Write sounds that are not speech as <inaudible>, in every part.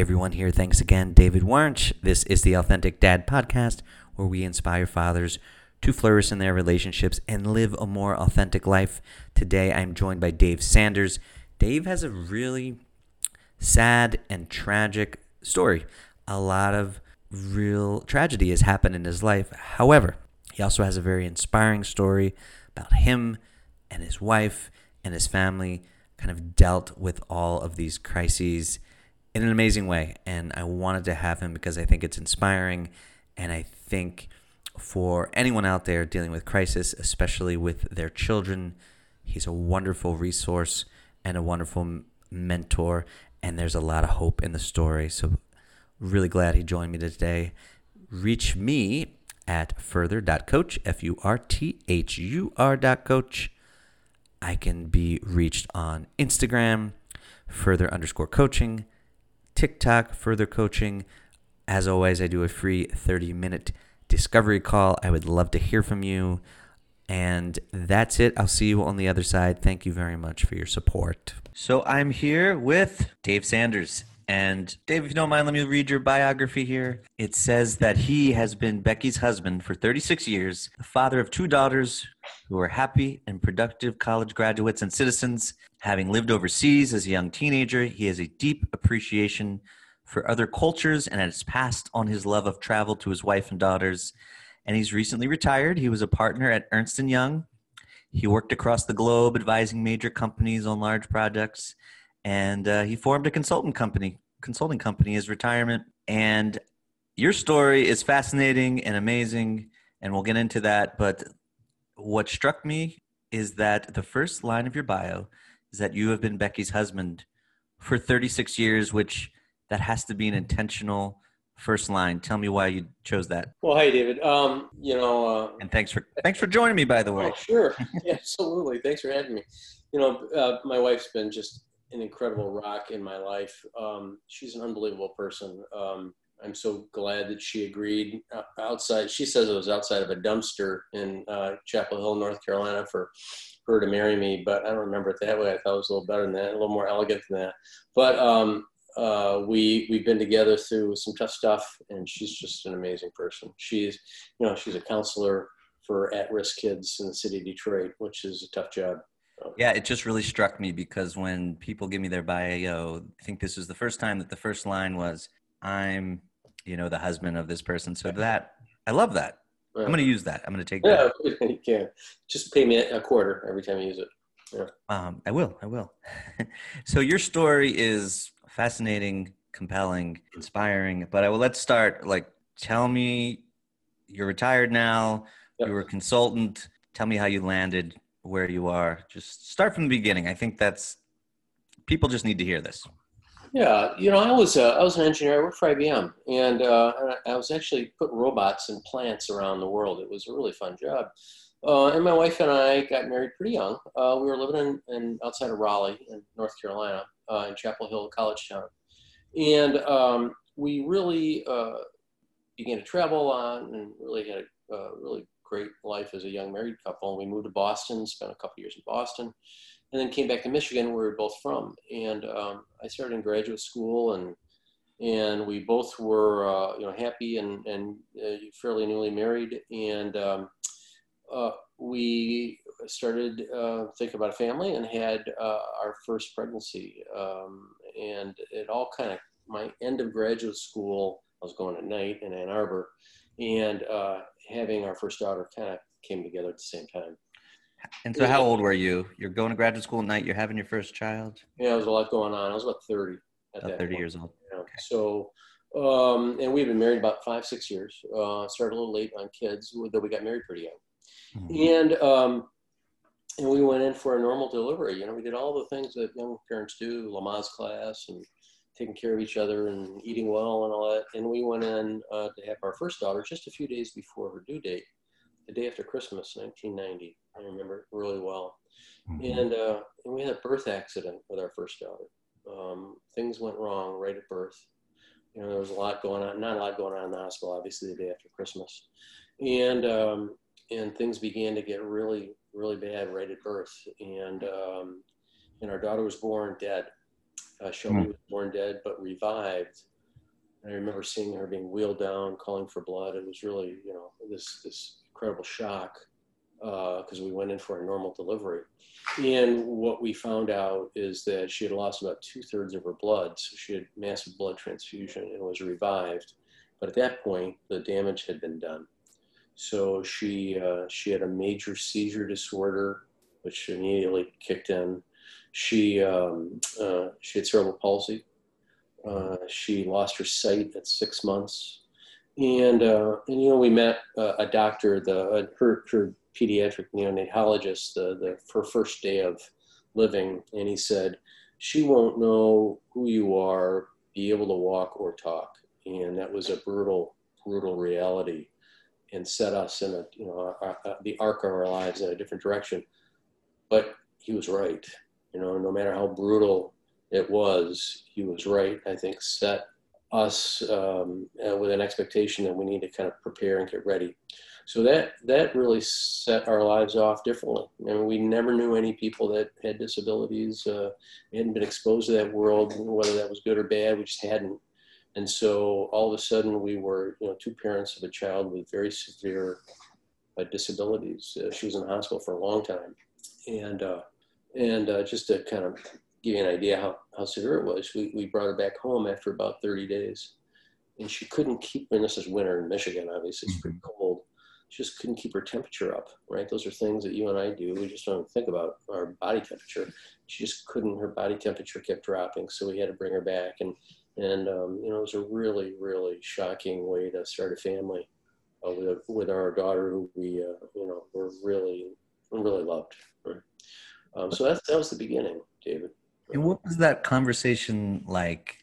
Everyone, here. Thanks again, David Waranch. This is the Authentic Dad Podcast, where we inspire fathers to flourish in their relationships and live a more authentic life. Today, I'm joined by Dave Sanders. Dave has a really sad and tragic story. A lot of real tragedy has happened in his life. However, he also has a very inspiring story about him and his wife and his family kind of dealt with all of these crises in an amazing way. And I wanted to have him because I think it's inspiring. And I think for anyone out there dealing with crisis, especially with their children, he's a wonderful resource and a wonderful mentor. And there's a lot of hope in the story. So, really glad he joined me today. Reach me at furthur.coach, F U R T H U R.coach. I can be reached on Instagram, further underscore coaching, TikTok, furthur coaching. As always, I do a free 30 minute discovery call. I would love to hear from you. And that's it. I'll see you on the other side. Thank you very much for your support. So I'm here with Dave Sanders. And Dave, if you don't mind, let me read your biography here. It says that he has been Becky's husband for 36 years, the father of two daughters who are happy and productive college graduates and citizens. Having lived overseas as a young teenager, he has a deep appreciation for other cultures and has passed on his love of travel to his wife and daughters. And he's recently retired. He was a partner at Ernst & Young. He worked across the globe advising major companies on large projects and uh, he formed a consultant company. Consulting company his retirement and your story is fascinating and amazing and we'll get into that but what struck me is that the first line of your bio is that you have been becky's husband for 36 years which that has to be an intentional first line. Tell me why you chose that. Well hey david um, you know uh, and thanks for thanks for joining me by the way. Oh, sure. <laughs> Absolutely. Thanks for having me. You know uh, my wife's been just an incredible rock in my life. Um, she's an unbelievable person. Um, I'm so glad that she agreed uh, outside. She says it was outside of a dumpster in uh, Chapel Hill, North Carolina, for her to marry me. But I don't remember it that way. I thought it was a little better than that, a little more elegant than that. But um, uh, we we've been together through some tough stuff, and she's just an amazing person. She's you know she's a counselor for at-risk kids in the city of Detroit, which is a tough job. Yeah, it just really struck me because when people give me their bio, I think this is the first time that the first line was, I'm, you know, the husband of this person. So that, I love that. I'm going to use that. I'm going to take yeah, that. Yeah, <laughs> you can. Just pay me a quarter every time you use it. Yeah. Um, I will. I will. <laughs> so your story is fascinating, compelling, inspiring. But I will. Let's start. Like, tell me, you're retired now. Yep. You were a consultant. Tell me how you landed where you are. Just start from the beginning. I think that's people just need to hear this. Yeah, you know, I was uh, I was an engineer. I worked for IBM, and uh, I was actually putting robots in plants around the world. It was a really fun job. Uh, and my wife and I got married pretty young. Uh, we were living in, in, outside of Raleigh, in North Carolina, uh, in Chapel Hill, College Town, and um, we really uh, began to travel a lot and really had a really great life as a young married couple. We moved to Boston, spent a couple years in Boston, and then came back to Michigan, where we were both from. And um, I started in graduate school, and and we both were uh, you know happy and and uh, fairly newly married, and um, uh, we started uh, thinking about a family and had uh, our first pregnancy. Um, and it all kind of my end of graduate school. I was going at night in Ann Arbor, and uh, having our first daughter kind of came together at the same time. And so, how old were you? You're going to graduate school at night. You're having your first child. Yeah, there was a lot going on. I was about thirty. At about thirty point. years old. Yeah. Okay. So, um, and we've been married about five, six years. Uh, started a little late on kids, though we got married pretty young. Mm-hmm. And um, and we went in for a normal delivery. You know, we did all the things that young parents do: Lamaze class and taking care of each other and eating well and all that. And we went in uh, to have our first daughter just a few days before her due date, the day after Christmas, 1990. I remember it really well. Mm-hmm. And, uh, and we had a birth accident with our first daughter. Um, things went wrong right at birth. You know, there was a lot going on, not a lot going on in the hospital, obviously, the day after Christmas. And, um, and things began to get really, really bad right at birth. And, um, and our daughter was born dead Uh, Shelby was born dead but revived. And I remember seeing her being wheeled down, calling for blood. It was really, you know, this this incredible shock because uh, we went in for a normal delivery. And what we found out is that she had lost about two thirds of her blood. So she had massive blood transfusion and was revived. But at that point, the damage had been done. So she, uh, she had a major seizure disorder, which immediately kicked in. She, um, uh, she had cerebral palsy. Uh, she lost her sight at six months. And, uh, and you know, we met uh, a doctor, the, her, her pediatric neonatologist the, the her first day of living, and he said, "She won't know who you are, be able to walk or talk," and that was a brutal, brutal reality, and set us in a you know our, our, the arc of our lives in a different direction. But he was right. You know, no matter how brutal it was, he was right. I think set us um, uh, with an expectation that we need to kind of prepare and get ready. So that that really set our lives off differently. I mean, we never knew any people that had disabilities. Uh, we hadn't been exposed to that world, whether that was good or bad. We just hadn't. And so all of a sudden, we were, you know, two parents of a child with very severe uh, disabilities. Uh, she was in the hospital for a long time, and uh, and uh, just to kind of give you an idea how, how severe it was, we, we brought her back home after about 30 days. And she couldn't keep, and this is winter in Michigan, obviously, it's pretty mm-hmm. cold she just couldn't keep her temperature up, right? Those are things that you and I do. We just don't think about our body temperature. She just couldn't, her body temperature kept dropping. So we had to bring her back. And, and um, you know, it was a really, really shocking way to start a family uh, with, with our daughter who we, uh, you know, were really, really loved. Right? Um, so that's, that was the beginning, David. And what was that conversation like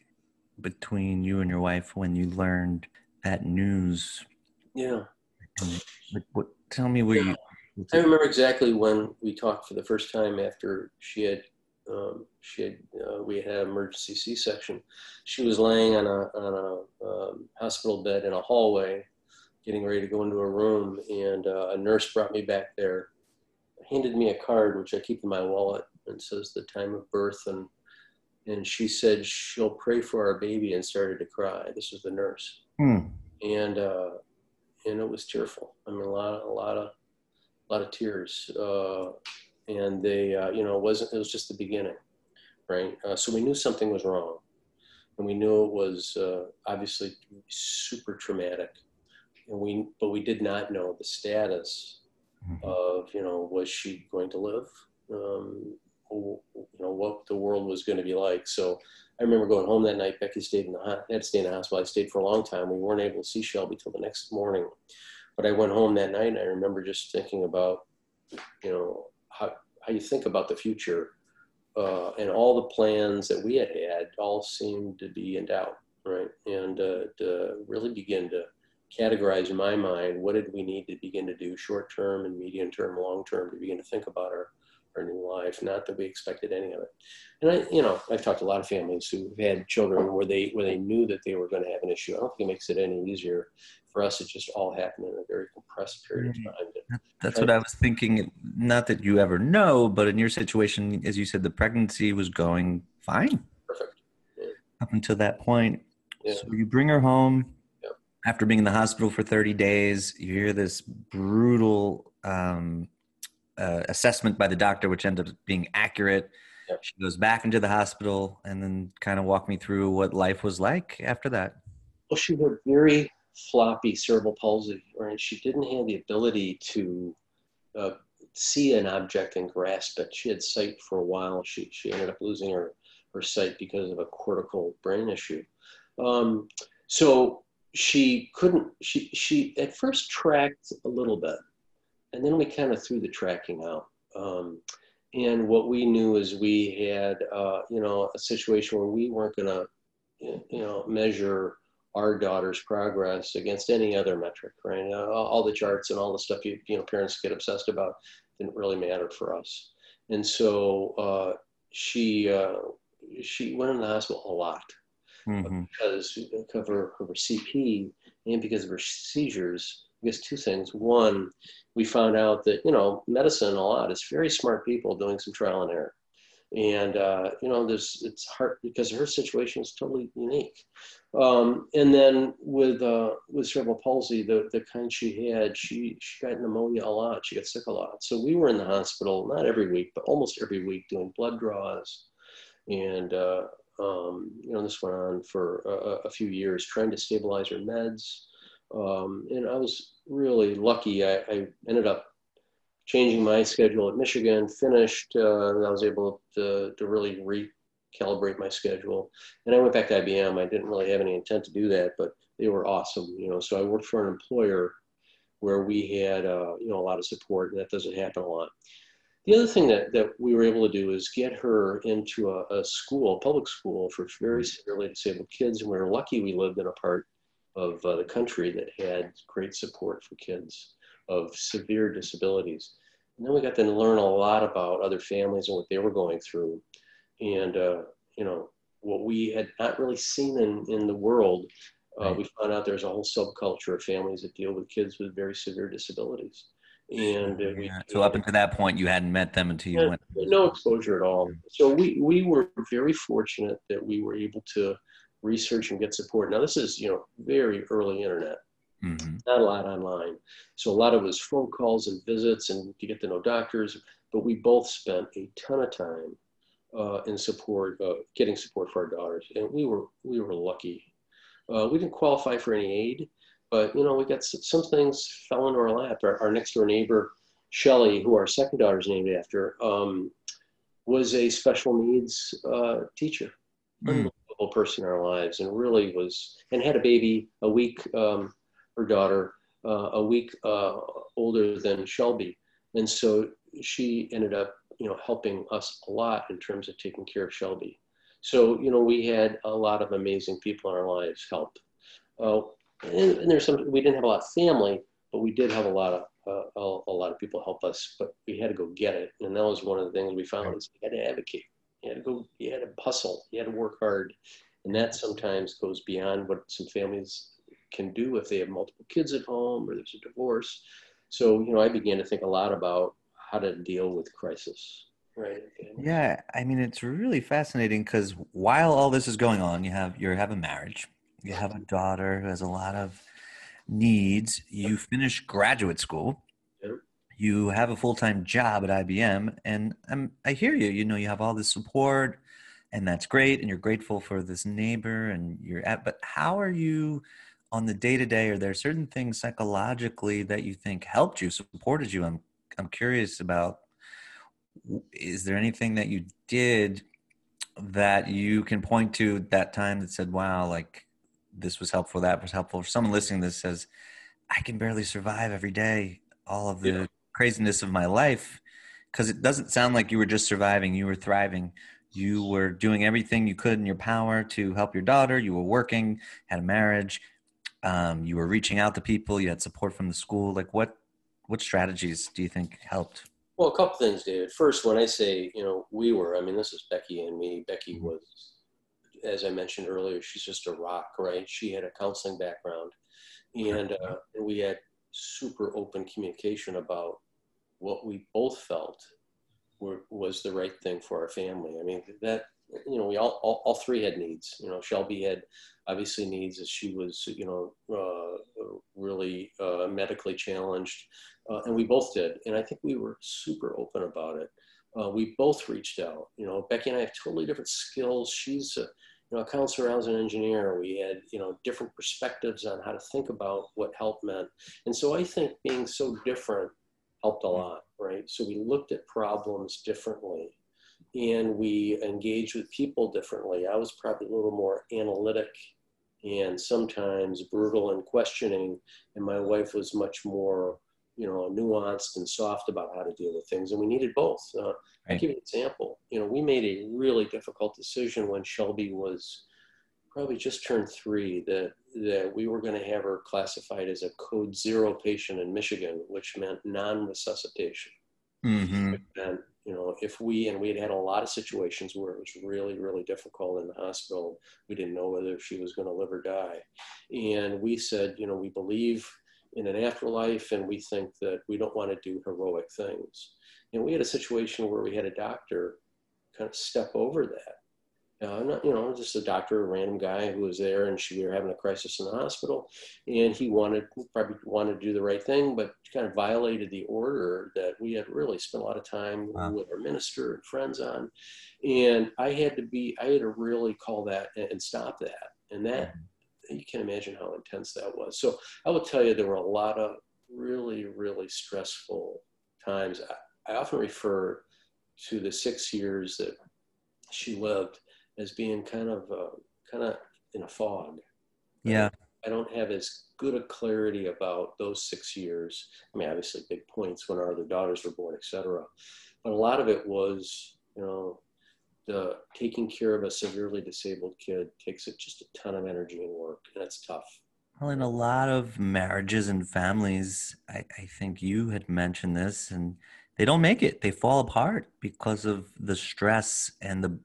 between you and your wife when you learned that news? Yeah. Like, what, tell me where yeah. you. I remember exactly when we talked for the first time after she had um, she had uh, we had an emergency C-section. She was laying on a on a um, hospital bed in a hallway, getting ready to go into a room, and uh, a nurse brought me back there, handed me a card which I keep in my wallet, and says the time of birth and and she said she'll pray for our baby and started to cry. This was the nurse, hmm. and uh, and it was tearful. I mean, a lot, a lot of, a lot of tears. Uh, and they, uh, you know, it wasn't. It was just the beginning, right? Uh, so we knew something was wrong, and we knew it was uh, obviously super traumatic. And we, but we did not know the status mm-hmm. of, you know, was she going to live? Um, you know, what the world was going to be like. So I remember going home that night. Becky stayed in the had to stay in the hospital. I stayed for a long time. We weren't able to see Shelby till the next morning. But I went home that night, and I remember just thinking about, you know, how how you think about the future, uh, and all the plans that we had had all seemed to be in doubt, right? And uh, to really begin to categorize in my mind what did we need to begin to do short term and medium term, long term to begin to think about our our new life. Not that we expected any of it. And I, you know, I've talked to a lot of families who've had children where they where they knew that they were going to have an issue. I don't think it makes it any easier. For us, it just all happened in a very compressed period of mm-hmm. time. That's what I was thinking. Not that you ever know, but in your situation, as you said, the pregnancy was going fine. Perfect. Yeah. Up until that point. Yeah. So you bring her home after being in the hospital for 30 days. You hear this brutal um, uh, assessment by the doctor, which ends up being accurate. Yep. She goes back into the hospital and then kind of walk me through what life was like after that. Well, she had very floppy cerebral palsy, right? She didn't have the ability to uh, see an object and grasp it. She had sight for a while. She, she ended up losing her, her sight because of a cortical brain issue. Um, so she couldn't, she, she at first tracked a little bit and then we kind of threw the tracking out. Um, and what we knew is we had, uh, you know, a situation where we weren't going to, you know, measure our daughter's progress against any other metric, right? Uh, all the charts and all the stuff you, you know, parents get obsessed about didn't really matter for us. And so uh, she, uh, she went in the hospital a lot mm-hmm. because of her, her CP and because of her seizures I guess two things. One, we found out that you know medicine a lot is very smart people doing some trial and error, and uh, you know there's it's hard because her situation is totally unique um, and then with uh, with cerebral palsy the, the kind she had she she got pneumonia a lot she got sick a lot so we were in the hospital not every week but almost every week doing blood draws and uh, um, you know this went on for a, a, few years trying to stabilize her meds um, and i was really lucky I, I ended up changing my schedule at Michigan, finished, uh, and I was able to, to really recalibrate my schedule. And I went back to IBM. I didn't really have any intent to do that, but they were awesome, you know. So I worked for an employer where we had, uh, you know, a lot of support, and that doesn't happen a lot. The other thing that, that we were able to do is get her into a, a school, a public school for very severely disabled kids. And we were lucky we lived in a part of uh, the country that had great support for kids of severe disabilities. And then we got to learn a lot about other families and what they were going through. And, uh, you know, what we had not really seen in, in the world, uh, right. we found out there's a whole subculture of families that deal with kids with very severe disabilities. And uh, we, so up until that point, you hadn't met them until you went. No exposure at all. So we, we were very fortunate that we were able to research and get support. Now this is, you know, very early internet. Mm-hmm. Not a lot online. So a lot of it was phone calls and visits and to get to know doctors. But we both spent a ton of time uh, in support, uh, getting support for our daughters, and we were we were lucky. Uh, we didn't qualify for any aid, but you know we got some things fell into our lap. Our, our next door neighbor, Shelly, who our second daughter is named after, um, was a special needs uh, teacher. Mm. Unbelievable person in our lives, and really was and had a baby a week um, her daughter, uh, a week uh, older than Shelby. And so she ended up, you know, helping us a lot in terms of taking care of Shelby. So, you know, we had a lot of amazing people in our lives help. Uh, and, and, there's some, we didn't have a lot of family, but we did have a lot of, uh, a, a, lot of people help us, but we had to go get it. And that was one of the things we found is you had to advocate. You had to go, you had to hustle, you had to work hard. And that sometimes goes beyond what some families can do if they have multiple kids at home or there's a divorce. So, you know, I began to think a lot about how to deal with crisis. Right. Yeah, I mean, it's really fascinating because while all this is going on, you have you have a marriage, you have a daughter who has a lot of needs. You finish graduate school, you have a full time job at IBM, and I'm, I hear you. You know, you have all this support, and that's great, and you're grateful for this neighbor, and you're at. But how are you? on the day to day, are there certain things psychologically that you think helped you, supported you? I'm I'm curious about. Is there anything that you did that you can point to that time that said, "Wow, like this was helpful, that was helpful"? For someone listening, to this says, "I can barely survive every day, all of the yeah. craziness of my life," because it doesn't sound like you were just surviving; you were thriving you were doing everything you could in your power to help your daughter you were working had a marriage um, you were reaching out to people you had support from the school like what what strategies do you think helped well a couple things david first when i say you know we were i mean this is becky and me becky mm-hmm. was as i mentioned earlier she's just a rock right she had a counseling background and, uh, we had super open communication about what we both felt were, was the right thing for our family i mean that you know, we all, all, all, three had needs. You know, Shelby had obviously needs as she was, you know, uh, really uh, medically challenged, uh, and we both did. And I think we were super open about it. Uh, we both reached out. You know, Becky and I have totally different skills. She's a, you know, a counselor. I was an engineer. We had, you know, different perspectives on how to think about what help meant. And so I think being so different helped a lot, right? So we looked at problems differently and we engaged with people differently. I was probably a little more analytic and sometimes brutal and questioning, and my wife was much more, you know, nuanced and soft about how to deal with things. And we needed both. Uh, right. I'll give you an example. You know, we made a really difficult decision when Shelby was probably just turned three that that we were going to have her classified as a code zero patient in Michigan, which meant non-resuscitation. Mm-hmm. And you know, if we, and we had had a lot of situations where it was really, really difficult in the hospital. We didn't know whether she was going to live or die. And we said, you know, we believe in an afterlife and we think that we don't want to do heroic things. And we had a situation where we had a doctor kind of step over that. Uh, not, you know, just a doctor, a random guy who was there, and she, we were having a crisis in the hospital, and he wanted probably wanted to do the right thing, but kind of violated the order that we had really spent a lot of time wow. with our minister and friends on, and I had to be, I had to really call that and, and stop that, and that you can imagine how intense that was. So I will tell you, there were a lot of really, really stressful times. I, I often refer to the six years that she lived as being kind of uh, kind of in a fog. Yeah. I don't have as good a clarity about those six years. I mean, obviously, big points when our other daughters were born, etc. But a lot of it was, you know, the taking care of a severely disabled kid takes just a ton of energy and work, and it's tough. Well, in a lot of marriages and families, I, I think you had mentioned this, and they don't make it. They fall apart because of the stress and the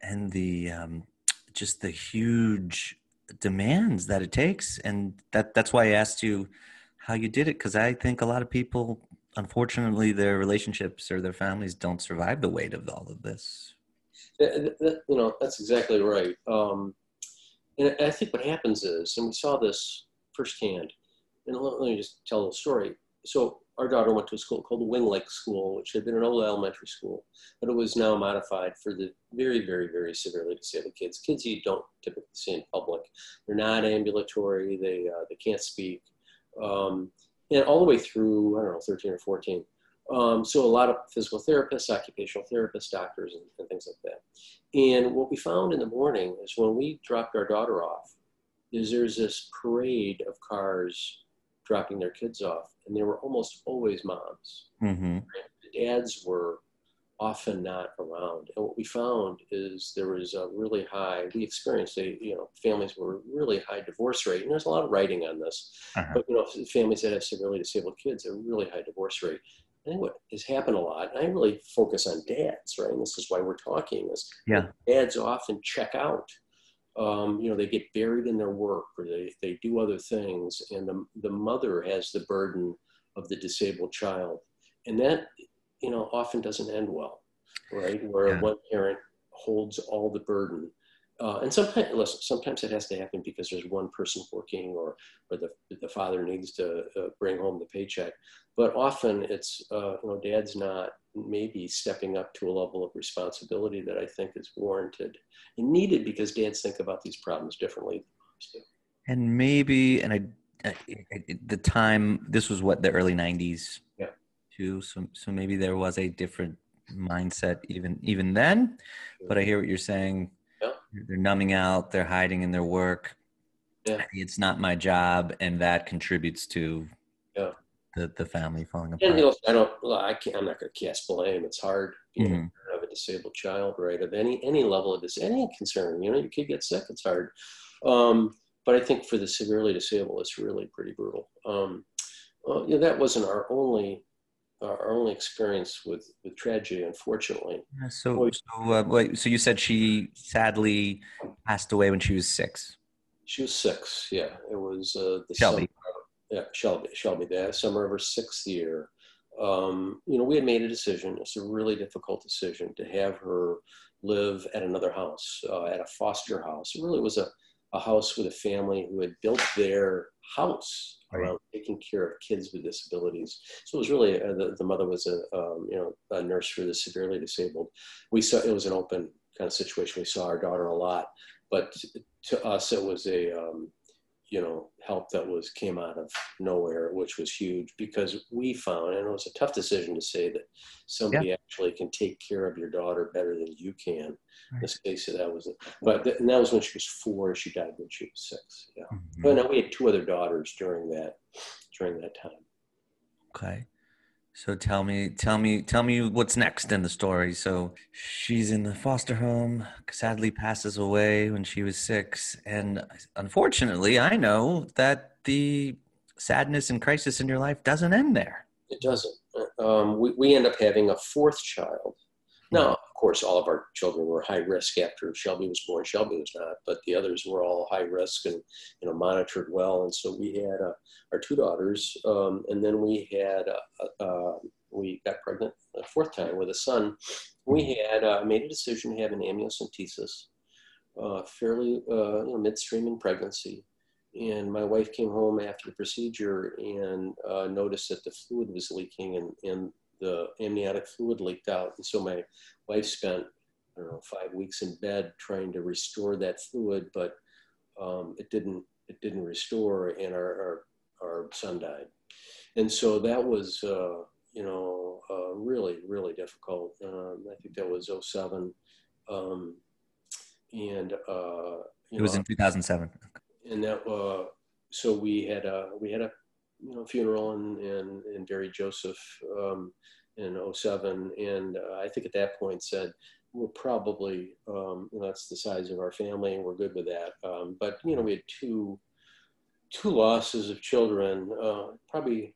and the um, just the huge demands that it takes. And that that's why I asked you how you did it because I think a lot of people, unfortunately, their relationships or their families don't survive the weight of all of this. You know, that's exactly right. Um, and I think what happens is, and we saw this firsthand, and let me just tell a little story. So our daughter went to a school called the Wing Lake School, which had been an old elementary school, but it was now modified for the very, very, very severely disabled kids. Kids you don't typically see in public. They're not ambulatory. They uh, they can't speak, um, and all the way through I don't know 13 or 14. Um, so a lot of physical therapists, occupational therapists, doctors, and, and things like that. And what we found in the morning is when we dropped our daughter off, is there's this parade of cars dropping their kids off, and they were almost always moms. Mm-hmm. The dads were often not around. And what we found is there was a really high, we experienced a, you know, families were really high divorce rate. And there's a lot of writing on this. Uh-huh. But, you know, families that have severely disabled kids, a really high divorce rate. I think what has happened a lot, and I really focus on dads, right? And this is why we're talking, is yeah. dads often check out um, you know, they get buried in their work or they, they do other things. And the, the mother has the burden of the disabled child. And that, you know, often doesn't end well, right? Where yeah. one parent holds all the burden. Uh, and sometimes, listen, sometimes it has to happen because there's one person working or, or the, the father needs to uh, bring home the paycheck. But often it's, uh, you know, dad's not maybe stepping up to a level of responsibility that I think is warranted and needed because dads think about these problems differently And maybe, and I, the time, this was what, the early 90s? Yeah. Too. So, so maybe there was a different mindset even even then but i hear what you're saying. They're numbing out they're hiding in their work yeah. it's not my job and that contributes to yeah the, the family falling apart. And you know, I don't, I can't, I'm not going to cast blame. It's hard, you mm-hmm. know, have a disabled child, right? Of any any level of this, any concern. You know, your kid gets sick, it's hard. Um, but I think for the severely disabled, it's really pretty brutal. Um, well, you know, that wasn't our only our only experience with with tragedy, unfortunately. So, so uh, wait, so you said she sadly passed away when she was six. She was six. Yeah, it was uh, the Shelby yeah, Shelby, Shelby, that summer of her sixth year, um, you know, we had made a decision. It's a really difficult decision to have her live at another house, uh, at a foster house. It really was a, a house with a family who had built their house around taking care of kids with disabilities. So it was really uh, the, the mother was a um, you know a nurse for the severely disabled. We saw it was an open kind of situation. We saw our daughter a lot, but to us it was a um, you know help that was came out of nowhere which was huge because we found and it was a tough decision to say that somebody yeah. actually can take care of your daughter better than you can right. in this case that was it but th- and that was when she was four she died when she was six yeah mm-hmm. but now we had two other daughters during that during that time okay so tell me, tell me, tell me what's next in the story. So she's in the foster home, sadly passes away when she was six. And unfortunately, I know that the sadness and crisis in your life doesn't end there. It doesn't. Um, we, we end up having a fourth child. Now, course, all of our children were high risk after Shelby was born. Shelby was not, but the others were all high risk and you know monitored well. And so we had uh, our two daughters, um, and then we had uh, uh, we got pregnant a fourth time with a son. We had uh, made a decision to have an amniocentesis, uh, fairly uh, you know, midstream in pregnancy. And my wife came home after the procedure and uh, noticed that the fluid was leaking and, and the amniotic fluid leaked out. And so my wife spent, I don't know, five weeks in bed trying to restore that fluid, but um, it didn't, it didn't restore and our, our, our son died. And so that was, uh, you know, uh, really, really difficult. Um, I think that was 07. Um, and, uh, it was know, in 2007. And that, uh, so we had a, we had a, you know, funeral and, and, and buried Joseph, um, in 07. And uh, I think at that point said, we're probably, um, you know, that's the size of our family and we're good with that. Um, but, you know, we had two, two losses of children, uh, probably,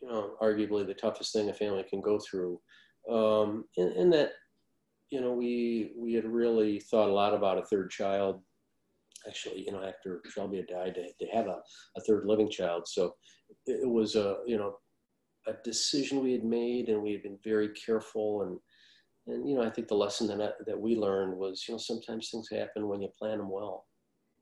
you know, arguably the toughest thing a family can go through. Um, and, and that, you know, we, we had really thought a lot about a third child actually, you know, after Shelby had died, to, to have a, a third living child. So it, was a, you know, a decision we had made and we had been very careful and, and, you know, I think the lesson that, I, that we learned was, you know, sometimes things happen when you plan them well.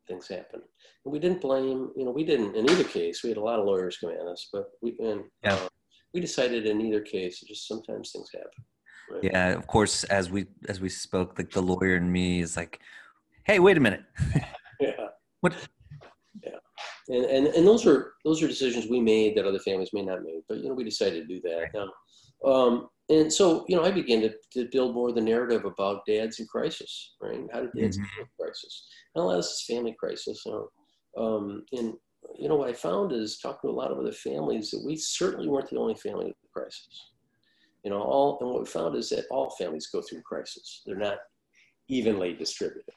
Things happen, and we didn't blame. You know, we didn't in either case. We had a lot of lawyers come at us, but we and yeah. uh, we decided in either case, just sometimes things happen. Right? Yeah, of course. As we as we spoke, like the lawyer and me is like, "Hey, wait a minute. <laughs> yeah. What? And, and and those are those are decisions we made that other families may not make, but you know we decided to do that. Now, um, and so you know I began to, to build more the narrative about dads in crisis, right? How did dads mm-hmm. in crisis? And a lot of this is family crisis. You know? um, and you know what I found is talking to a lot of other families that we certainly weren't the only family in crisis. You know, all and what we found is that all families go through crisis. They're not evenly distributed.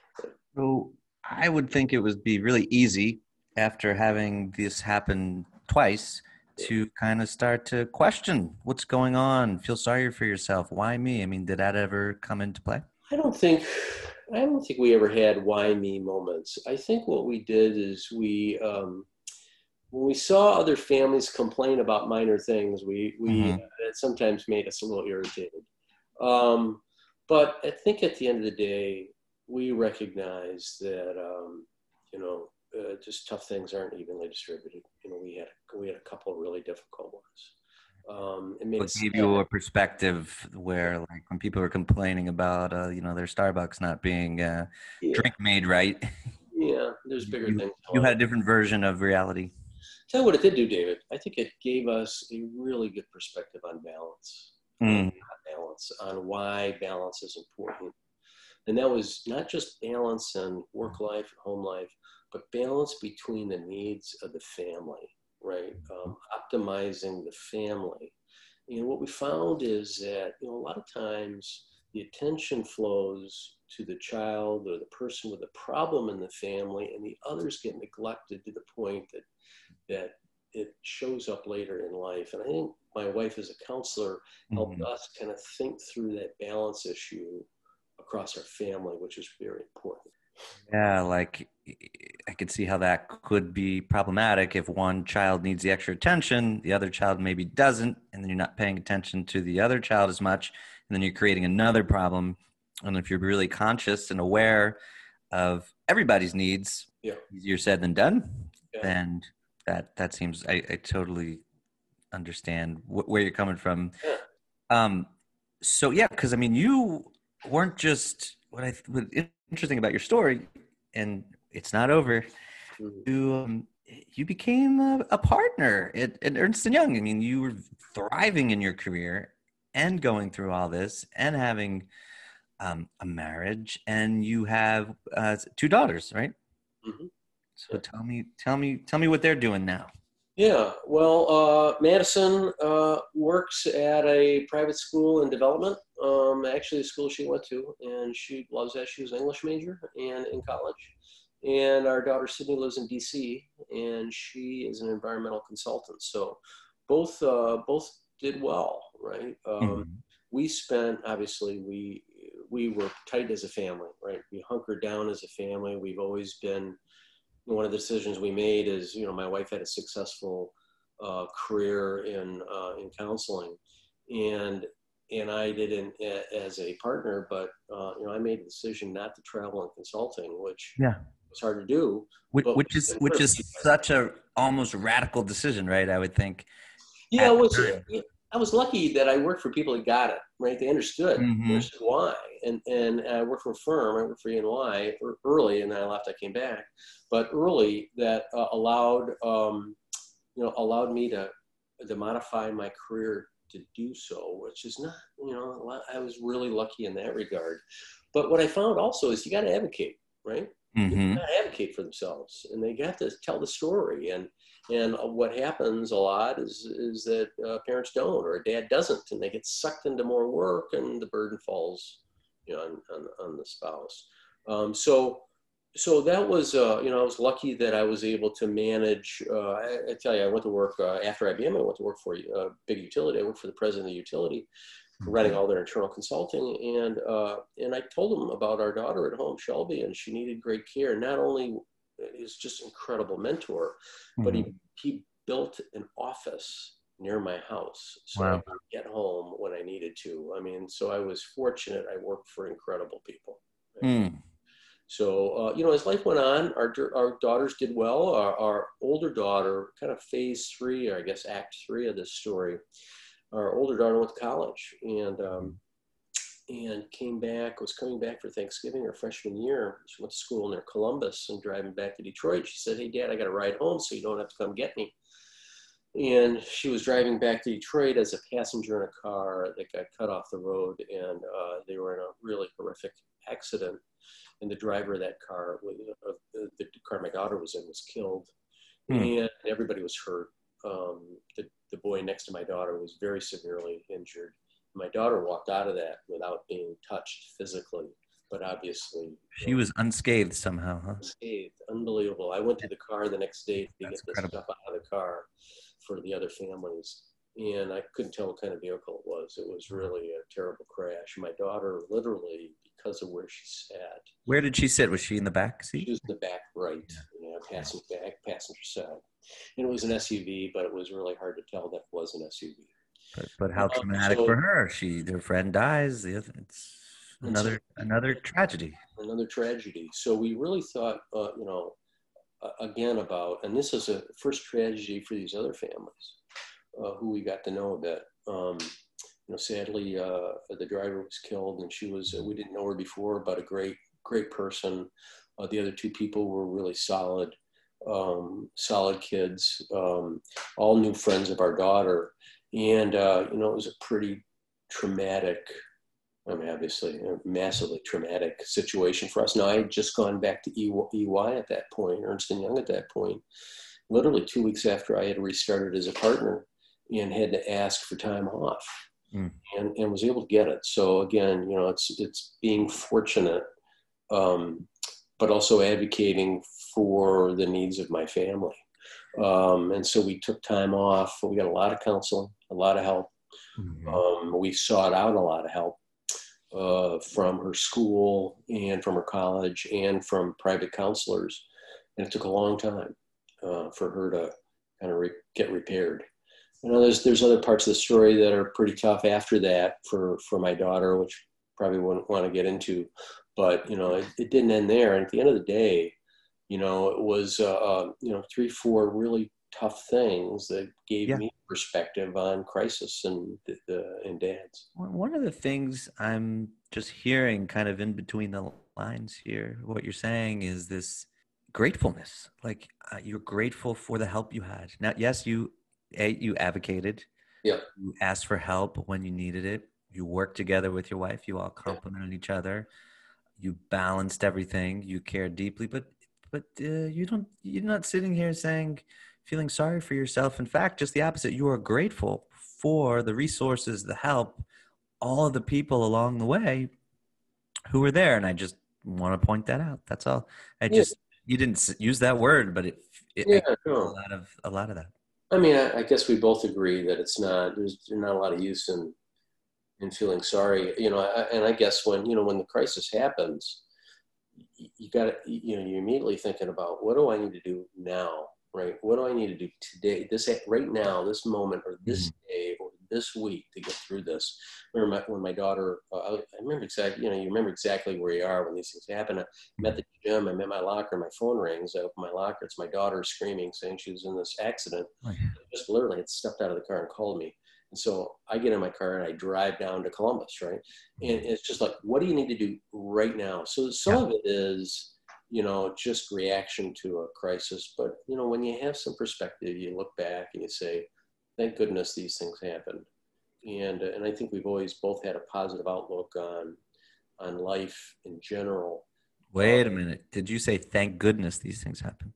So I would think it would be really easy after having this happen twice to kind of start to question what's going on, feel sorry for yourself. Why me? I mean, did that ever come into play? I don't think I don't think we ever had why me moments. I think what we did is we um, when we saw other families complain about minor things, we we mm-hmm. uh, it sometimes made us a little irritated. Um, but I think at the end of the day, we recognize that um, you know uh, just tough things aren't evenly distributed. You know, we had we had a couple of really difficult ones. Um, it made gave you a perspective where, like, when people are complaining about, uh, you know, their Starbucks not being uh, yeah. drink made right. Yeah, there's bigger you, things. You had a different version of reality. Tell you what it did do, David. I think it gave us a really good perspective on balance. Mm. On balance on why balance is important and that was not just balance and work life home life, but balance between the needs of the family, right? Um, optimizing the family. And what we found is that, you know, a lot of times the attention flows to the child or the person with a problem in the family, and the others get neglected to the point that that it shows up later in life. And I think my wife, as a counselor, helped mm-hmm. us kind of think through that balance issue across our family, which is very important. Yeah, like I could see how that could be problematic if one child needs the extra attention, the other child maybe doesn't, and then you're not paying attention to the other child as much, and then you're creating another problem. And if you're really conscious and aware of everybody's needs, yeah. easier said than done. Yeah. And that that seems I, I totally understand wh- where you're coming from. Yeah. Um, so yeah, because I mean, you weren't just what I what interesting about your story, and it's not over. Mm-hmm. You um, you became a, a partner at, at, Ernst and Young. I mean, you were thriving in your career and going through all this and having um, a marriage, and you have uh, two daughters, right? Mm-hmm. So yeah. tell me, tell me, tell me what they're doing now. Yeah, well, uh, Madison uh, works at a private school in development. Um, actually, the school she went to, and she loves that. She was an English major and in college. And our daughter Sydney lives in D.C. and she is an environmental consultant. So both uh, both did well, right? Um, mm-hmm. We spent obviously we we were tight as a family, right? We hunkered down as a family. We've always been one of the decisions we made is, you know, my wife had a successful uh, career in uh, in counseling, and and I didn't as a partner, but uh, you know, I made a decision not to travel in consulting, which yeah was hard to do. Which, which is which is such a almost radical decision, right? I would think. Yeah, it was. I was lucky that I worked for people that got it, right? They understood, mm-hmm. understood why. And and I worked for a firm. I worked for EY early, and then I left. I came back, but early that uh, allowed um, you know allowed me to to modify my career to do so, which is not you know I was really lucky in that regard. But what I found also is you got to advocate, right? Mm-hmm. You got to advocate for themselves, and they got to tell the story and and what happens a lot is is that uh, parents don't or a dad doesn't, and they get sucked into more work, and the burden falls, you know, on on, on the spouse. Um, so so that was uh, you know I was lucky that I was able to manage. Uh, I, I, tell you, I went to work uh, after IBM. I went to work for a uh, big utility. I worked for the president of the utility, mm-hmm. running all their internal consulting, and and I told them about our daughter at home, Shelby, and she needed great care. Not only He's just incredible mentor, mm-hmm. but he mm-hmm. he built an office near my house so wow. I could get home when I needed to. I mean, so I was fortunate. I worked for incredible people. Mm. So uh, you know, as life went on, our our daughters did well. Our, our older daughter, kind of phase three, or I guess act three of this story. Our older daughter went to college, and um, and came back, was coming back for Thanksgiving her freshman year. She went to school near Columbus and driving back to Detroit. She said, Hey, Dad, I got a ride home so you don't have to come get me. And she was driving back to Detroit as a passenger in a car that got cut off the road, and uh, they were in a really horrific accident. And the driver of that car, uh, the car my daughter was in, was killed, mm. and everybody was hurt. Um, the, the boy next to my daughter was very severely injured my daughter walked out of that without being touched physically, but obviously she was unscathed somehow, huh? Unscathed, unbelievable. I went to the car the next day to That's get the stuff out of the car for the other families, and I couldn't tell what kind of vehicle it was. It was really a terrible crash. My daughter, literally, because of where she sat. Where did she sit? Was she in the back seat? She was in the back right, yeah. you know, passing back passenger side, and it was an SUV, but it was really hard to tell that it was an SUV. But, but how traumatic so, for her. She their friend dies. It's another another tragedy. Another tragedy. So we really thought, uh, you know, uh, again about, and this is a first tragedy for these other families uh, who we got to know a bit. Um, you know, sadly, uh, the driver was killed, and she was. we didn't know her before, but a great, great person. Uh, the other two people were really solid, um, solid kids, um, all new friends of our daughter and uh, you know it was a pretty traumatic I mean, obviously, a massively traumatic situation for us. Now, I had just gone back to EY at that point, Ernst Young at that point, literally two weeks after I had restarted as a partner, and had to ask for time off, mm. and, and was able to get it. So again, you know, it's it's being fortunate, um, but also advocating for the needs of my family. Um, and so we took time off. We got a lot of counseling, a lot of help. Mm-hmm. Um, we sought out a lot of help uh, from her school and from her college and from private counselors. And it took a long time uh, for her to kind of re- get repaired. You know, there's there's other parts of the story that are pretty tough after that for for my daughter, which probably wouldn't want to get into. But you know, it, it didn't end there. And at the end of the day, you know, it was, uh, uh, you know, three, four really tough things that gave yeah. me perspective on crisis and the and dads. One of the things I'm just hearing, kind of in between the lines here, what you're saying is this gratefulness. Like uh, you're grateful for the help you had. Now, yes, you you advocated. Yeah. You asked for help when you needed it. You worked together with your wife. You all complemented yeah. each other. You balanced everything. You cared deeply, but but uh, you don't you're not sitting here saying feeling sorry for yourself in fact just the opposite you are grateful for the resources the help all of the people along the way who were there and i just want to point that out that's all i just yeah. you didn't use that word but it, it yeah, no. a lot of a lot of that i mean I, I, guess we both agree that it's not there's, there's not a lot of use in in feeling sorry you know I, and i guess when you know when the crisis happens you got to, you know, you're immediately thinking about what do I need to do now, right? What do I need to do today, this right now, this moment, or this mm-hmm. day, or this week to get through this. I remember my, when my daughter, uh, I remember exactly, you know, you remember exactly where you are when these things happen. I met the gym, I'm in my locker, my phone rings, I open my locker, it's my daughter screaming, saying she was in this accident. Oh, yeah. Just literally had stepped out of the car and called me. And so I get in my car and I drive down to Columbus, right? And it's just like, what do you need to do right now? So some yeah. of it is, you know, just reaction to a crisis. But, you know, when you have some perspective, you look back and you say, thank goodness these things happened. And, and I think we've always both had a positive outlook on, on life in general. Wait a minute. Did you say, thank goodness these things happened?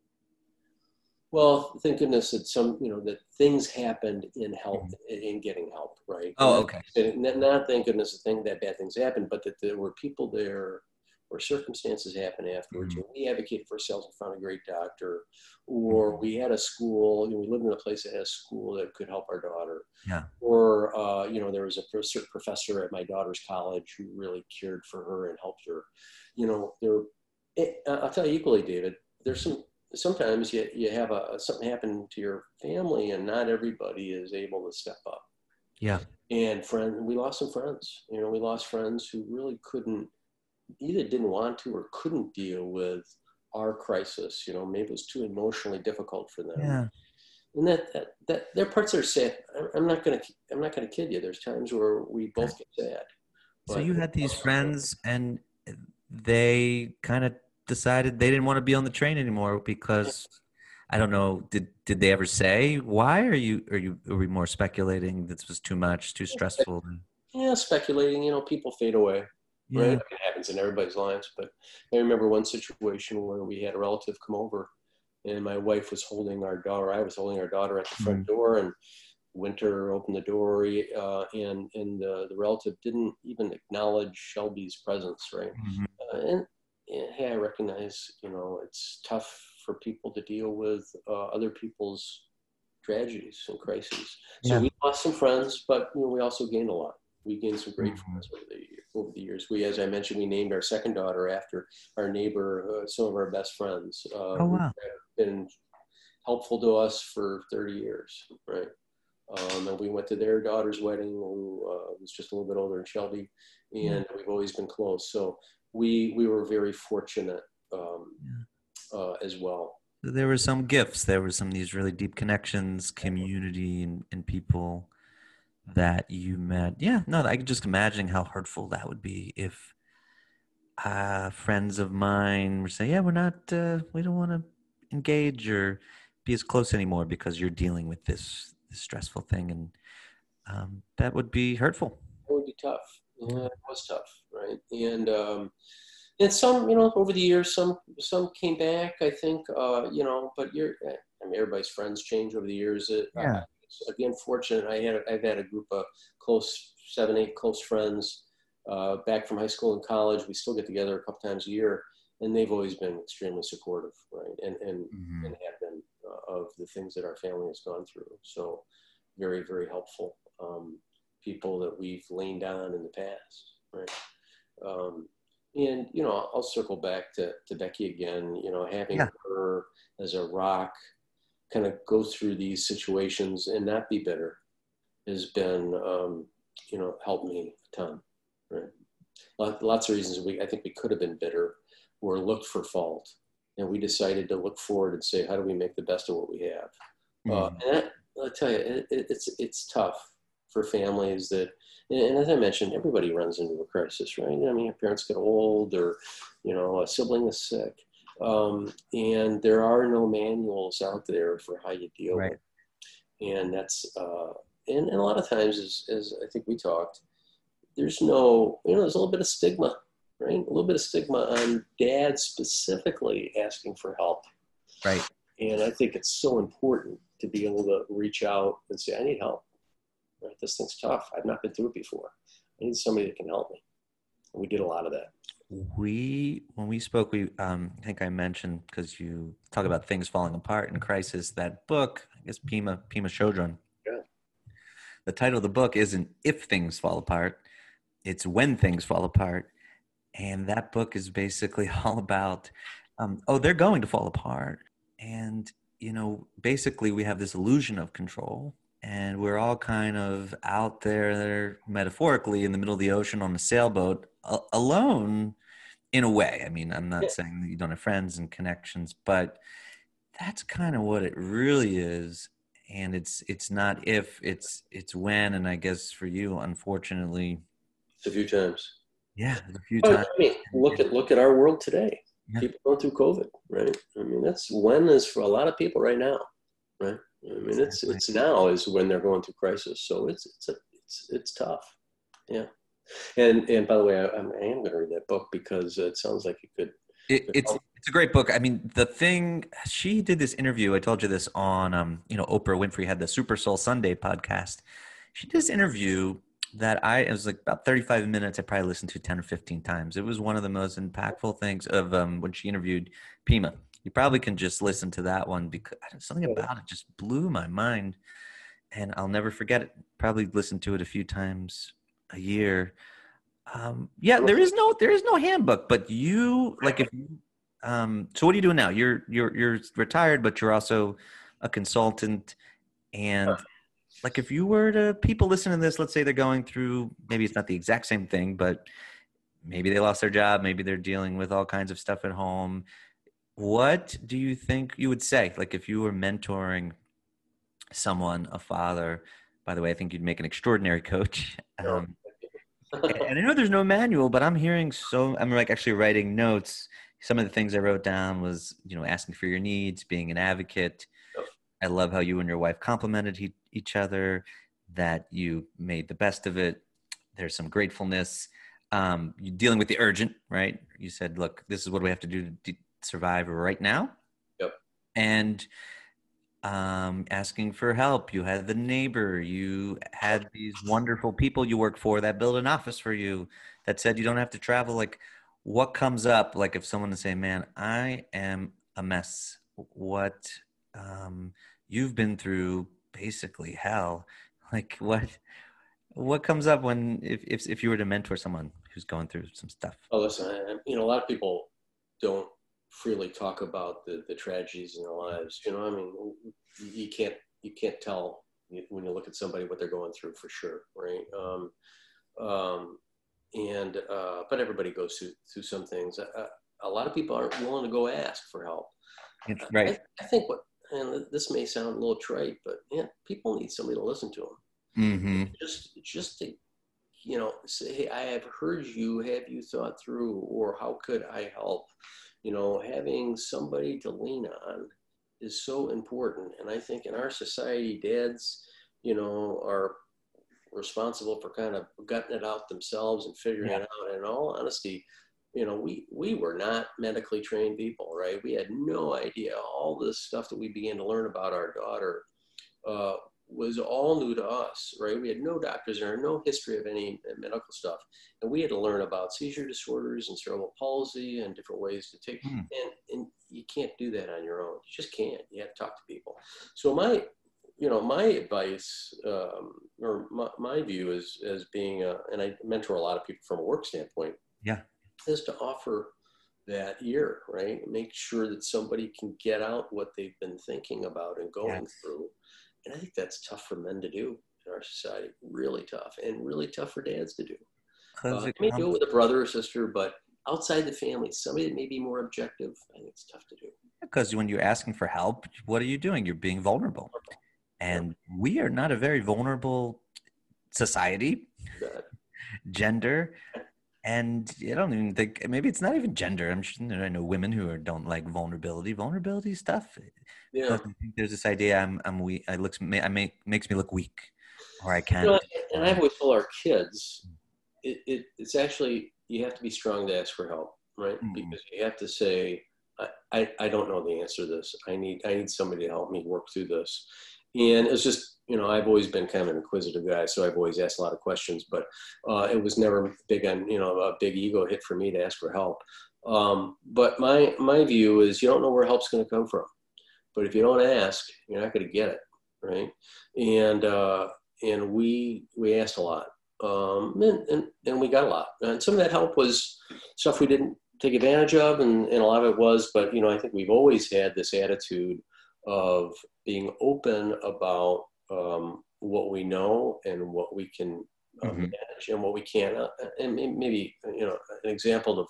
Well, thank goodness that some, you know, that things happened in help, mm-hmm. in getting help, right? Oh, okay. And not thank goodness the thing that bad things happened, but that there were people there or circumstances happen afterwards, mm-hmm. we advocated for ourselves and found a great doctor, or mm-hmm. we had a school, you know, we lived in a place that had a school that could help our daughter, yeah. or uh, you know, there was a professor at my daughter's college who really cared for her and helped her. You know, there. It, I'll tell you equally, David. There's some sometimes you, you have a something happen to your family and not everybody is able to step up yeah and friend we lost some friends you know we lost friends who really couldn't either didn't want to or couldn't deal with our crisis. You know, maybe it was too emotionally difficult for them. Yeah. And that, that, that there are parts that are sad. I'm not gonna I'm not gonna kid you. There's times where we both get sad. So you had these friends, and they kind of decided they didn't want to be on the train anymore because I don't know. Did did they ever say why? Are you are you are we more speculating this was too much, too stressful? Yeah, speculating. You know, people fade away yeah. right? It happens in everybody's lives. But I remember one situation where we had a relative come over, and my wife was holding our daughter. I was holding our daughter at the front mm-hmm. door, and Winter opened the door, uh, and and the, the relative didn't even acknowledge Shelby's presence, right? Mm-hmm. Uh, and, and, hey, I recognize, you know, it's tough for people to deal with uh, other people's tragedies and crises. So yeah. we lost some friends, but you know, we also gained a lot we gained some great mm-hmm. friends over the over the years. We, as I mentioned, we named our second daughter after our neighbor, uh, some of our best friends. Uh, oh wow! Been helpful to us for 30 years, right? Um, and we went to their daughter's wedding, who uh, was just a little bit older than Shelby, and yeah. we've always been close. So we we were very fortunate um, yeah. uh, as well. There were some gifts. There were some these really deep connections, community, and, and people that you met. Yeah, no, I can just imagine how hurtful that would be if uh, friends of mine were saying, "Yeah, we're not, uh, we don't want to engage or be as close anymore because you're dealing with this, this stressful thing," and um, that would be hurtful. It would be tough. Yeah, it was tough, right? And um, and some, you know, over the years, some some came back. I think, uh, you know, but you're, I mean, everybody's friends change over the years. It, yeah again fortunate. I had I've had a group of close seven eight close friends uh, back from high school and college. We still get together a couple times a year, and they've always been extremely supportive, right? And and mm-hmm. and have been uh, of the things that our family has gone through. So very very helpful um, people that we've leaned on in the past, right? Um, and you know, I'll circle back to, to Becky again. You know, having yeah. her as a rock kind of go through these situations and not be bitter has been, um, you know, helped me a ton. Right? Lots of reasons we, I think we could have been bitter or looked for fault. And we decided to look forward and say, how do we make the best of what we have? Mm-hmm. Uh, and that, I'll tell you, it, it's, it's tough for families that, and as I mentioned, everybody runs into a crisis, right? I mean, your parents get old or, you know, a sibling is sick. Um, and there are no manuals out there for how you deal right. with it. And that's, uh, and, and a lot of times, as, as I think we talked, there's no, you know, there's a little bit of stigma, right? A little bit of stigma on dad specifically asking for help. Right. And I think it's so important to be able to reach out and say, I need help. Right? This thing's tough. I've not been through it before. I need somebody that can help me. And we did a lot of that we when we spoke we um, i think i mentioned because you talk about things falling apart in crisis that book i guess Pema Pema chodron. Yeah. the title of the book isn't if things fall apart it's when things fall apart. And that book is basically <laughs> all about um, oh they're going to fall apart. And you know basically we have this illusion of control and we're all kind of out there metaphorically in the middle of the ocean on a sailboat a- alone in a way i mean i'm not saying that you don't have friends and connections but that's kind of what it really is and it's it's not if it's it's when and i guess for you unfortunately it's a few times. yeah a few Well, times I mean, look at look at our world today. Yeah. People going through COVID, right? I mean, that's when is for a lot of people right now, right? I mean, it's it's now is when they're going through crisis. So it's it's a, it's it's tough. Yeah. And and by the way, I, I'm, going to read that book because it sounds like you could. it, it's it's a great book. I mean, the thing she did this interview. I told you this on um, you know, Oprah Winfrey had the Super Soul Sunday podcast. She did this interview that I it was like about 35 minutes. I probably listened to 10 or 15 times. It was one of the most impactful things of um, when she interviewed Pema. You probably can just listen to that one because something about it just blew my mind, and I'll never forget it. Probably listened to it a few times a year. Um, yeah, there is no there is no handbook, but you like if you um, so what are you doing now? You're you're you're retired, but you're also a consultant, and like if you were to people listening to this, let's say they're going through maybe it's not the exact same thing, but maybe they lost their job, maybe they're dealing with all kinds of stuff at home. What do you think you would say? Like if you were mentoring someone, a father, by the way, I think you'd make an extraordinary coach. Um, and I know there's no manual, but I'm hearing so I'm like actually writing notes. Some of the things I wrote down was, you know, asking for your needs, being an advocate. Yep. I love how you and your wife complimented e- each other, that you made the best of it. There's some gratefulness. Um, you're dealing with the urgent, right? You said, look, this is what we have to do to de- survive right now. Yep. And um, asking for help. You had the neighbor. You had these wonderful people you work for that built an office for you that said you don't have to travel. Like, what comes up? Like, if someone is saying, "Man, I am a mess," what um, you've been through, basically hell. <laughs> Like, what what comes up when if if if you were to mentor someone who's going through some stuff? Oh, listen, I, you know, a lot of people don't freely talk about the, the tragedies in their lives. You know, I mean, you, can't you can't tell when you look at somebody what they're going through for sure, right? Um, um, and uh, but everybody goes through through some things. Uh, a lot of people aren't willing to go ask for help. It's right. I, I think what, and this may sound a little trite, but yeah, people need somebody to listen to them Mm-hmm. just just to you know say hey i have heard you have you thought through or how could i help you know having somebody to lean on is so important. And i think in our society dads you know are responsible for kind of gutting it out themselves and figuring Yeah. it out. And in all honesty you know we we were not medically trained people right? We had no idea all this stuff that we began to learn about our daughter uh, was all new to us, right? We had no doctors there, no history of any medical stuff. And we had to learn about seizure disorders and cerebral palsy and different ways to take. Hmm. And, and you can't do that on your own. You just can't. You have to talk to people. So my, you know, my advice um, or my, my view is as being, a, and I mentor a lot of people from a work standpoint. Yeah. Is to offer that year, right? Make sure that somebody can get out what they've been thinking about and going Yes. through. And I think that's tough for men to do in our society. Really tough, and really tough for dads to do. Uh, Because you may do it with a brother or sister, but outside the family, somebody that may be more objective, I think it's tough to do. because when you're asking for help, what are you doing? You're being vulnerable. And we are not a very vulnerable society, gender. And I don't even think maybe it's not even gender. I'm sure I know women who are, don't like vulnerability. Vulnerability stuff. yeah. I think there's this idea I'm I'm weak. I looks I make makes me look weak, or I can't. know, and I've always told our kids, it, it, it's actually you have to be strong to ask for help, right? Mm. Because you have to say, I, I, I don't know the answer to this. I need I need somebody to help me work through this. And it's just you know I've always been kind of an inquisitive guy, so I've always asked a lot of questions, but uh, it was never big on you know a big ego hit for me to ask for help. Um, but my my view is you don't know where help's going to come from, but if you don't ask, you're not going to get it, right? And uh, and we we asked a lot um, and, and, and we got a lot and some of that help was stuff we didn't take advantage of and, and a lot of it was but you know i think we've always had this attitude of being open about um, what we know and what we can uh, Mhm. manage and what we can't. Uh, and maybe you know an example of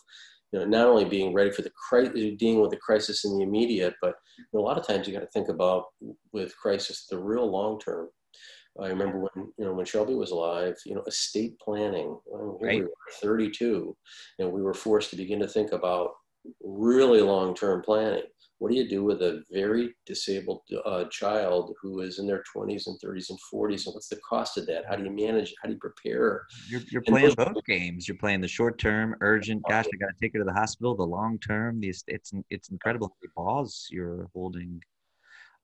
you know not only being ready for the crisis, dealing with the crisis in the immediate, but you know, a lot of times you got to think about with crisis the real long term. I remember when you know when Shelby was alive, you know, estate planning. Well, Right. we were 32, and we were forced to begin to think about really long-term planning. What do you do with a very disabled uh, child who is in their 20s and 30s and 40s, and what's the cost of that? How do you manage? it? How do you prepare? You're, you're playing both games. You're playing the short term, urgent. Gosh, I got to take her to the hospital. The long term, these it's it's incredible the pause you're holding.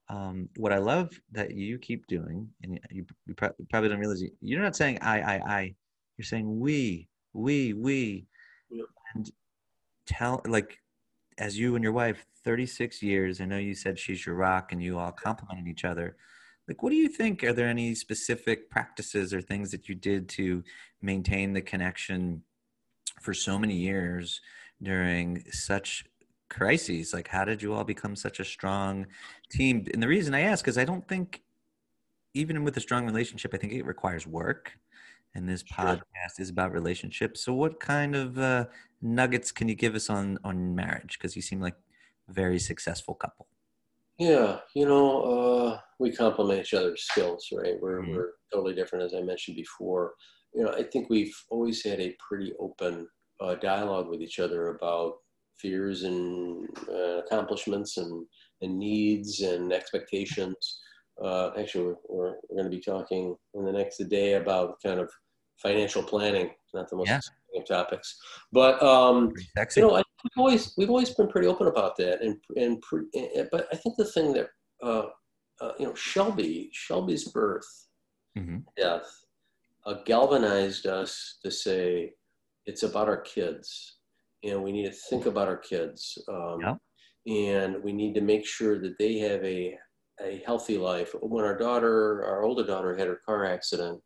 Um, what I love that you keep doing, and you, you probably don't realize it, you're not saying I, I, I. You're saying we, we, we, and tell like as you and your wife, 36 years. I know you said she's your rock, and you all complimented each other. Like, what do you think? Are there any specific practices or things that you did to maintain the connection for so many years during such crises? Like, how did you all become such a strong team? And the reason I ask is I don't think, even with a strong relationship, I think it requires work. And this Sure. podcast is about relationships. So, what kind of uh, nuggets can you give us on on marriage? Because you seem like a very successful couple. Yeah, you know, uh, we complement each other's skills, right? We're, Mhm. we're totally different, as I mentioned before. You know, I think we've always had a pretty open uh, dialogue with each other about fears and uh, accomplishments and, and needs and expectations. Uh, actually, we're, we're, we're going to be talking in the next day about kind of financial planning, not the most Yeah. Topics. But um, you know, I, we've always we've always been pretty open about that, and and pre, eh, but I think the thing that uh, uh, you know Shelby Shelby's birth, Mhm. death, uh, galvanized us to say it's about our kids, and we need to think about our kids, um, Yeah. and we need to make sure that they have a a healthy life. When our daughter, our older daughter, had her car accident,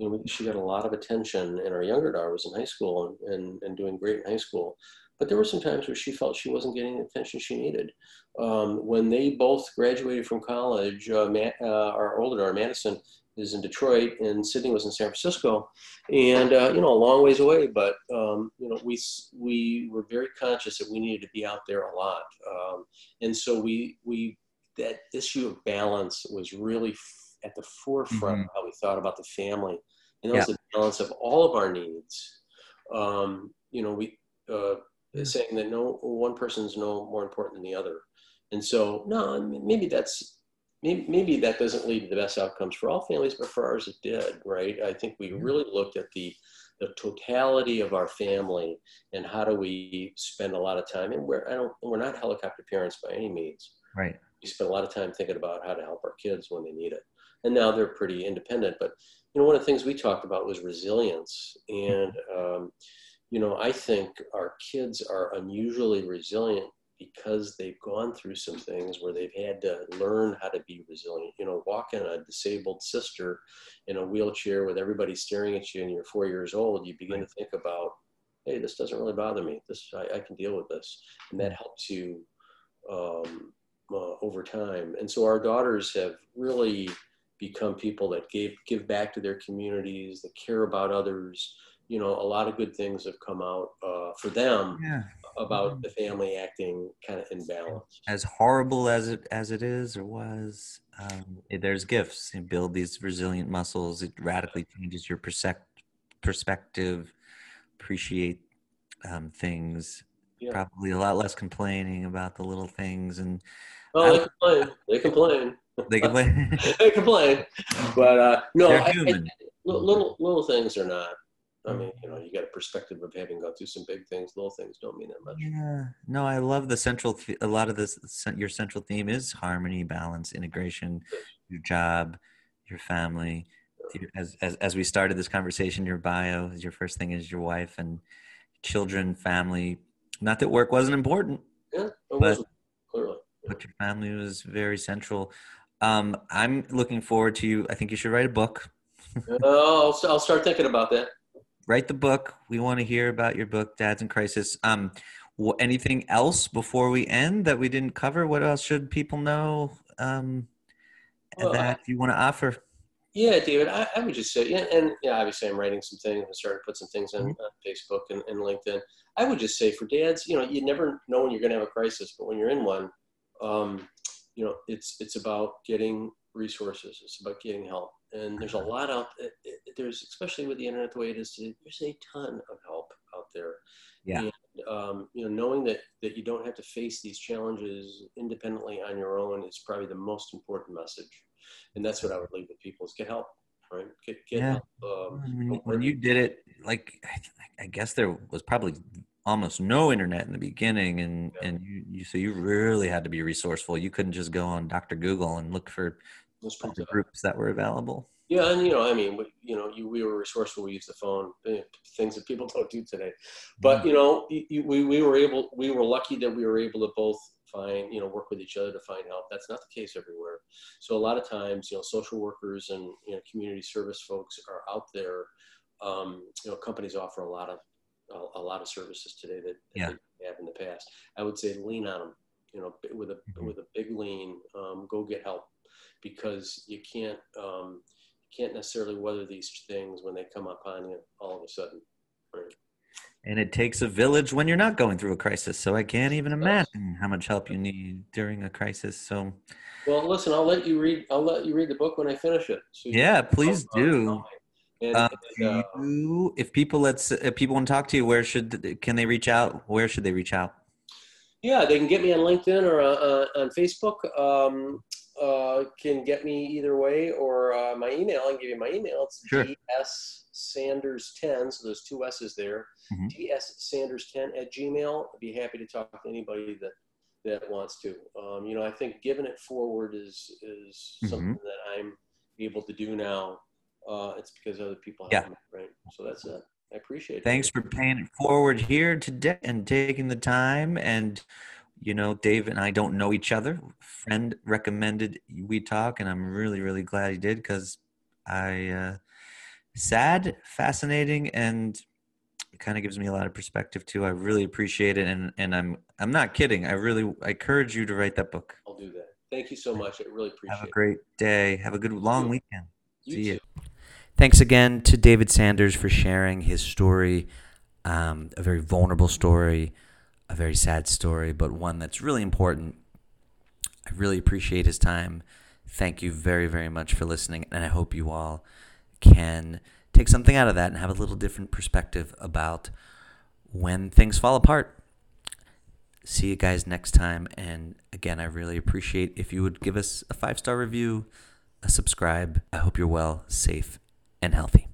you know, she got a lot of attention, and our younger daughter was in high school and, and, and doing great in high school. But there were some times where she felt she wasn't getting the attention she needed. Um, when they both graduated from college, uh, Matt, uh, our older daughter, Madison, is in Detroit, and Sydney was in San Francisco, and uh, you know, a long ways away. But um, you know, we we were very conscious that we needed to be out there a lot, um, and so we we that issue of balance was really f- at the forefront Mhm. of how we thought about the family, and was the balance of all of our needs. Um, you know, we uh, Yeah. saying that no one person's no more important than the other, and so no, maybe that's maybe, maybe that doesn't lead to the best outcomes for all families, but for ours it did, right? I think we Yeah. really looked at the the totality of our family and how do we spend a lot of time and we're I don't we're not helicopter parents by any means Right. we spend a lot of time thinking about how to help our kids when they need it. And now they're pretty independent. But you know, one of the things we talked about was resilience. And um, you know, I think our kids are unusually resilient because they've gone through some things where they've had to learn how to be resilient. You know, walking a disabled sister in a wheelchair with everybody staring at you and you're four years old, you begin to think about, hey, this doesn't really bother me. This I, I can deal with this, and that helps you um, uh, over time. And so our daughters have really become people that give give back to their communities, that care about others. You know, a lot of good things have come out uh, for them Yeah. about the family acting kind of in balance. As horrible as it as it is or was, um, it- there's gifts. You build these resilient muscles. It radically changes your percep- perspective. Appreciate um, things. Yeah. Probably a lot less complaining about the little things, and Well, they complain. They complain. they complain. <laughs> they complain. But uh, no, I- I- little little things are not. I mean, you know, you got a perspective of having gone through some big things. Little things don't mean that much. Yeah, no, I love the central. A lot of this, your central theme is harmony, balance, integration, your job, your family. As as as we started this conversation, your bio, is your first thing is your wife and children, family. Not that work wasn't important, Yeah, it But- wasn't clearly. But your family was very central. Um, I'm looking forward to you. I think you should write a book. Uh, <laughs> I'll, I'll start thinking about that. write the book. We want to hear about your book, Dads in Crisis. Um, anything else before we end that we didn't cover? What else should people know um, Well, that you want to offer? Yeah, David, I, I would just say, yeah, and yeah, obviously I'm writing some things. I'm starting to put some things on, Mhm. on Facebook and, and LinkedIn. I would just say for dads, you know, you never know when you're going to have a crisis, but when you're in one, um, you know, it's it's about getting resources. It's about getting help, and there's a lot out. it- it- There's especially with the internet the way it is. There's a ton of help out there. Yeah. And, um, you know, knowing that that you don't have to face these challenges independently on your own is probably the most important message and that's what I would leave with people is get help, right? Get get Yeah. help. Um, when, you did it, like I guess there was probably almost no internet in the beginning, and Yeah. and you, you so you really had to be resourceful. You couldn't just go on Dr. Google and look for Those all pretty the groups that were available. Yeah, and you know, I mean, we, you know, you, we were resourceful. We used the phone, eh, things that people <laughs> don't do today. But you know, you- we we were able, we were lucky that we were able to both find, you know, work with each other to find help. That's not the case everywhere. So a lot of times, you know, social workers and you know, community service folks are out there. Um, you know, companies offer a lot of a, a lot of services today that, Yeah. they have in the past. I would say lean on them. You know, with a Mhm. with a big lean, um, go get help because you can't um, you can't necessarily weather these things when they come upon you all of a sudden. Right? And it takes a village when you're not going through a crisis. So I can't even imagine how much help you need during a crisis. So Well, listen, I'll let you read. I'll let you read the book when I finish it. So yeah, please do. And, Um, and, uh, you, if people let's if people want to talk to you, where should can they reach out? Where should they reach out? yeah, they can get me on LinkedIn or uh, uh, on Facebook. Um, uh, can get me either way, or uh, my email. I can give you my email. It's Sure. ds sanders 10 so there's two s's there Mhm. ds sanders 10 at gmail i'd be happy to talk to anybody that that wants to um, you know i think giving it forward is is Mhm. something that i'm able to do now uh, it's because other people have Yeah. me, right so that's it i appreciate it Thanks for paying it forward here today and taking the time. And you know, Dave and I don't know each other. Friend recommended we talk, and I'm really, really glad he did because I uh, sad, fascinating, and it kind of gives me a lot of perspective too. I really appreciate it, and and I'm I'm not kidding. I really I encourage you to write that book. i'll do that thank you so much i really appreciate it. Have a great day. Have a good long weekend. You See too. Thanks again to David Sanders for sharing his story, um, a very vulnerable story, a very sad story, but one that's really important. I really appreciate his time. Thank you very, very much for listening, and I hope you all can take something out of that and have a little different perspective about when things fall apart. See you guys next time, and again, I really appreciate if you would give us a five star review, subscribe. I hope you're well, safe, and healthy.